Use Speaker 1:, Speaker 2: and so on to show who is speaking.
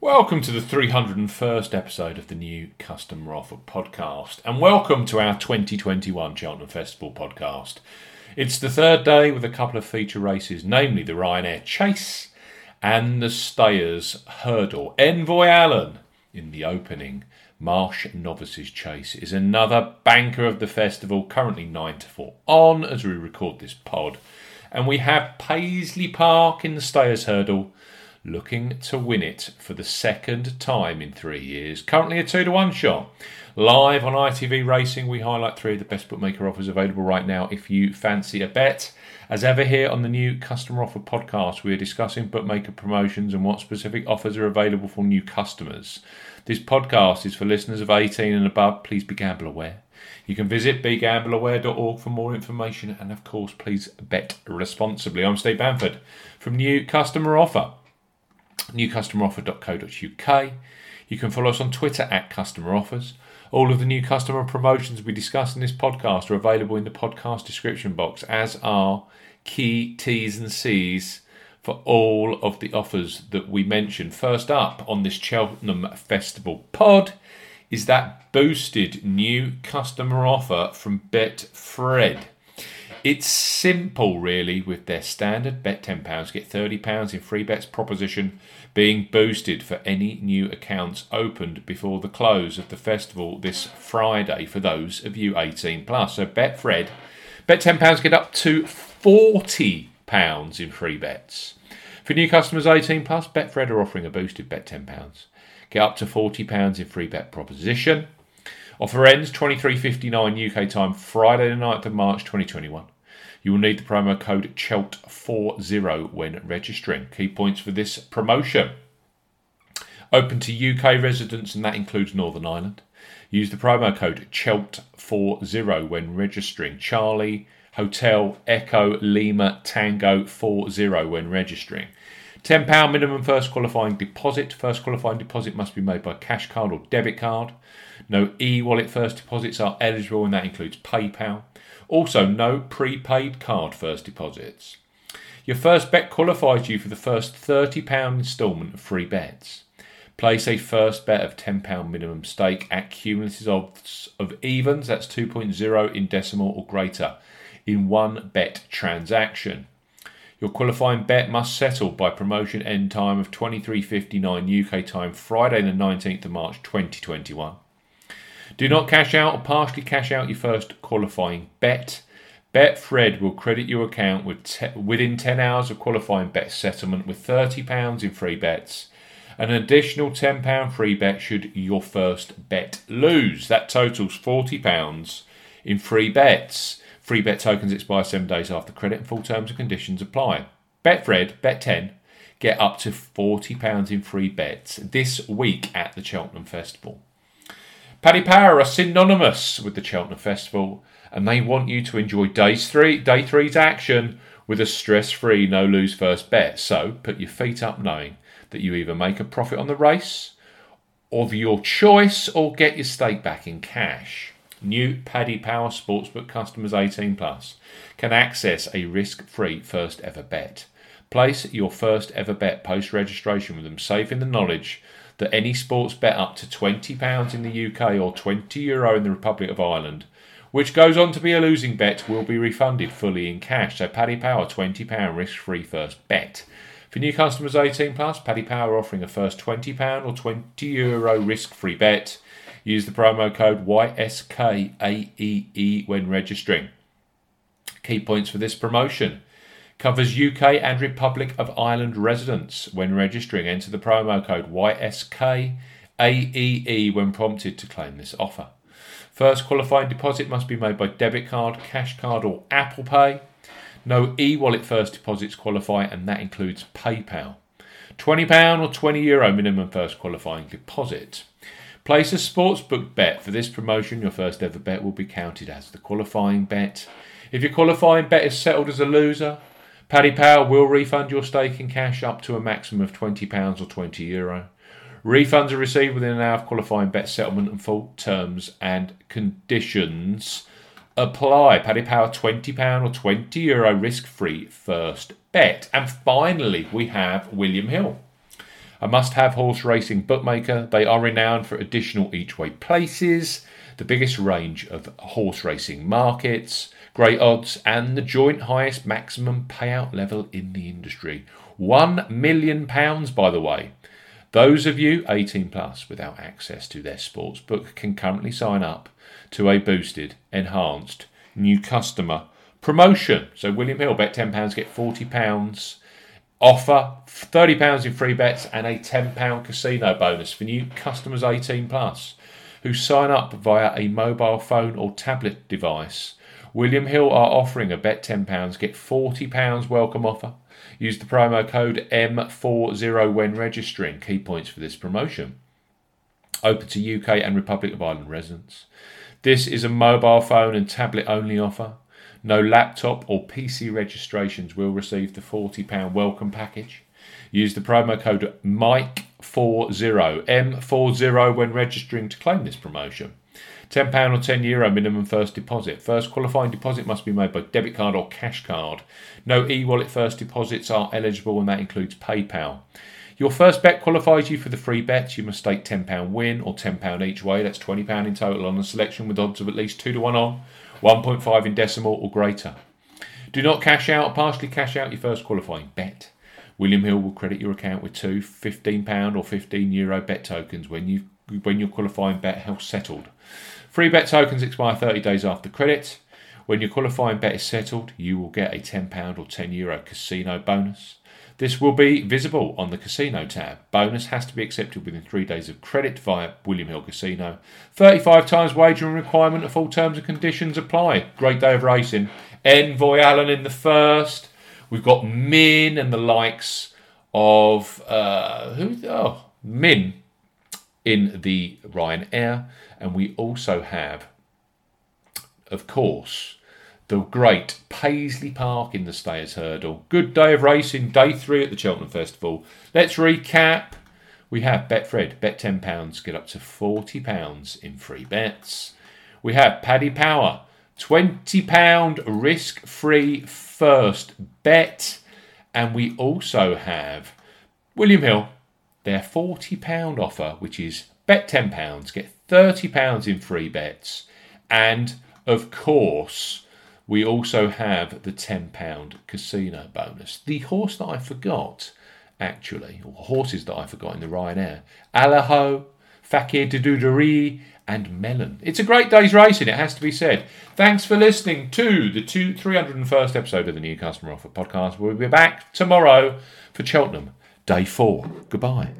Speaker 1: Welcome to the 301st episode of the new Custom Offer podcast, and welcome to our 2021 Cheltenham Festival podcast. It's the third day with a couple of feature races, namely the Ryanair Chase and the Stayers Hurdle. Envoi Allen in the opening. Marsh Novices Chase is another banker of the festival, currently 9 to 4 on as we record this pod. And we have Paisley Park in the Stayers Hurdle looking to win it for the second time in three years. Currently a 2 to 1 shot. Live on ITV Racing, we highlight three of the best bookmaker offers available right now if you fancy a bet. As ever, here on the new Customer Offer podcast, we are discussing bookmaker promotions and what specific offers are available for new customers. This podcast is for listeners of 18 and above. Please be gamble aware. You can visit begambleaware.org for more information and, of course, please bet responsibly. I'm Steve Bamford from New Customer Offer, newcustomeroffer.co.uk. You can follow us on Twitter at Customer Offers. All of the new customer promotions we discuss in this podcast are available in the podcast description box, as are key T's and C's for all of the offers that we mention. First up on this Cheltenham Festival pod is that boosted new customer offer from Betfred. It's simple, really, with their standard bet £10, get £30 in free bets proposition being boosted for any new accounts opened before the close of the festival this Friday for those of you 18 plus. So Betfred, bet £10, get up to £40 in free bets. For new customers 18 plus, Betfred are offering a boosted bet £10. Get up to £40 in free bet proposition. Offer ends 23.59 UK time, Friday the 9th of March 2021. You will need the promo code CHELT40 when registering. Key points for this promotion. Open to UK residents, and that includes Northern Ireland. Use the promo code CHELT40 when registering. Charlie Hotel Echo Lima Tango 40 when registering. £10 minimum first qualifying deposit. First qualifying deposit must be made by cash card or debit card. No e wallet first deposits are eligible, and that includes PayPal. Also, no prepaid card first deposits. Your first bet qualifies you for the first £30 instalment of free bets. Place a first bet of £10 minimum stake at cumulative odds of evens, that's 2.0 in decimal or greater, in one bet transaction. Your qualifying bet must settle by promotion end time of 23.59 UK time, Friday the 19th of March 2021. Do not cash out or partially cash out your first qualifying bet. Betfred will credit your account with te- within 10 hours of qualifying bet settlement with £30 in free bets. An additional £10 free bet should your first bet lose. That totals £40 in free bets. Free bet tokens expire seven days after credit and full terms and conditions apply. Betfred, bet 10, get up to £40 in free bets this week at the Cheltenham Festival. Paddy Power are synonymous with the Cheltenham Festival and they want you to enjoy days three, day three's action with a stress-free, no-lose first bet. So put your feet up knowing that you either make a profit on the race of your choice or get your stake back in cash. New Paddy Power Sportsbook customers 18 plus can access a risk-free first ever bet. Place your first ever bet post registration with them, safe in the knowledge that any sports bet up to £20 in the UK or €20 Euro in the Republic of Ireland, which goes on to be a losing bet, will be refunded fully in cash. So Paddy Power £20 risk-free first bet. For new customers 18 plus, Paddy Power offering a first £20 or €20 Euro risk-free bet Use the promo code YSKAEE when registering. Key points for this promotion covers UK and Republic of Ireland residents when registering. Enter the promo code YSKAEE when prompted to claim this offer. First qualifying deposit must be made by debit card, cash card, or Apple Pay. No e wallet first deposits qualify, and that includes PayPal. £20 or €20 Euro minimum first qualifying deposit. Place a sportsbook bet for this promotion. Your first ever bet will be counted as the qualifying bet. If your qualifying bet is settled as a loser, Paddy Power will refund your stake in cash up to a maximum of £20 or €20. Euro. Refunds are received within an hour of qualifying bet settlement and full terms and conditions apply. Paddy Power £20 or €20 Euro risk free first bet. And finally, we have William Hill A must have horse racing bookmaker. They are renowned for additional each way places, the biggest range of horse racing markets, great odds, and the joint highest maximum payout level in the industry. £1 million, by the way. Those of you 18 plus without access to their sports book can currently sign up to a boosted, enhanced, new customer promotion. So William Hill bet £10, get £40 offer, £30 in free bets and a £10 casino bonus for new customers 18 plus who sign up via a mobile phone or tablet device. William Hill are offering a bet £10, get £40 welcome offer. Use the promo code M40 when registering. Key points for this promotion. Open to UK and Republic of Ireland residents. This is a mobile phone and tablet only offer. No laptop or PC registrations will receive the £40 welcome package. Use the promo code MIKE40, M40 when registering to claim this promotion. £10 or €10 Euro minimum first deposit. First qualifying deposit must be made by debit card or cash card. No e wallet first deposits are eligible, and that includes PayPal. Your first bet qualifies you for the free bets. You must stake £10 win or £10 each way. That's £20 in total on a selection with odds of at least 2 to 1 on, 1.5 in decimal or greater. Do not cash out or partially cash out your first qualifying bet. William Hill will credit your account with two £15 or 15 Euro bet tokens when you when your qualifying bet has settled. Free bet tokens expire 30 days after credit. When your qualifying bet is settled, you will get a £10 or €10 Euro casino bonus. This will be visible on the Casino tab. Bonus has to be accepted within three days of credit via William Hill Casino. 35 times wagering requirement of full terms and conditions apply. Great day of racing. Envoi Allen in the first. We've got Min and the likes of uh, who? Oh, Min in the Ryanair, and we also have, of course, the great Paisley Park in the Stayers Hurdle. Good day of racing, day three at the Cheltenham Festival. Let's recap. We have Betfred, bet £10, get up to £40 in free bets. We have Paddy Power, £20 risk free first bet. And we also have William Hill, their £40 offer, which is bet £10, get £30 in free bets. And of course, we also have the £10 casino bonus. The horse that I forgot, actually, or horses that I forgot in the Ryanair, Allaho, Fakir D'Oudairies, and Melon. It's a great day's racing, it has to be said. Thanks for listening to the two, 301st episode of the New Customer Offer podcast. We'll be back tomorrow for Cheltenham, day four. Goodbye.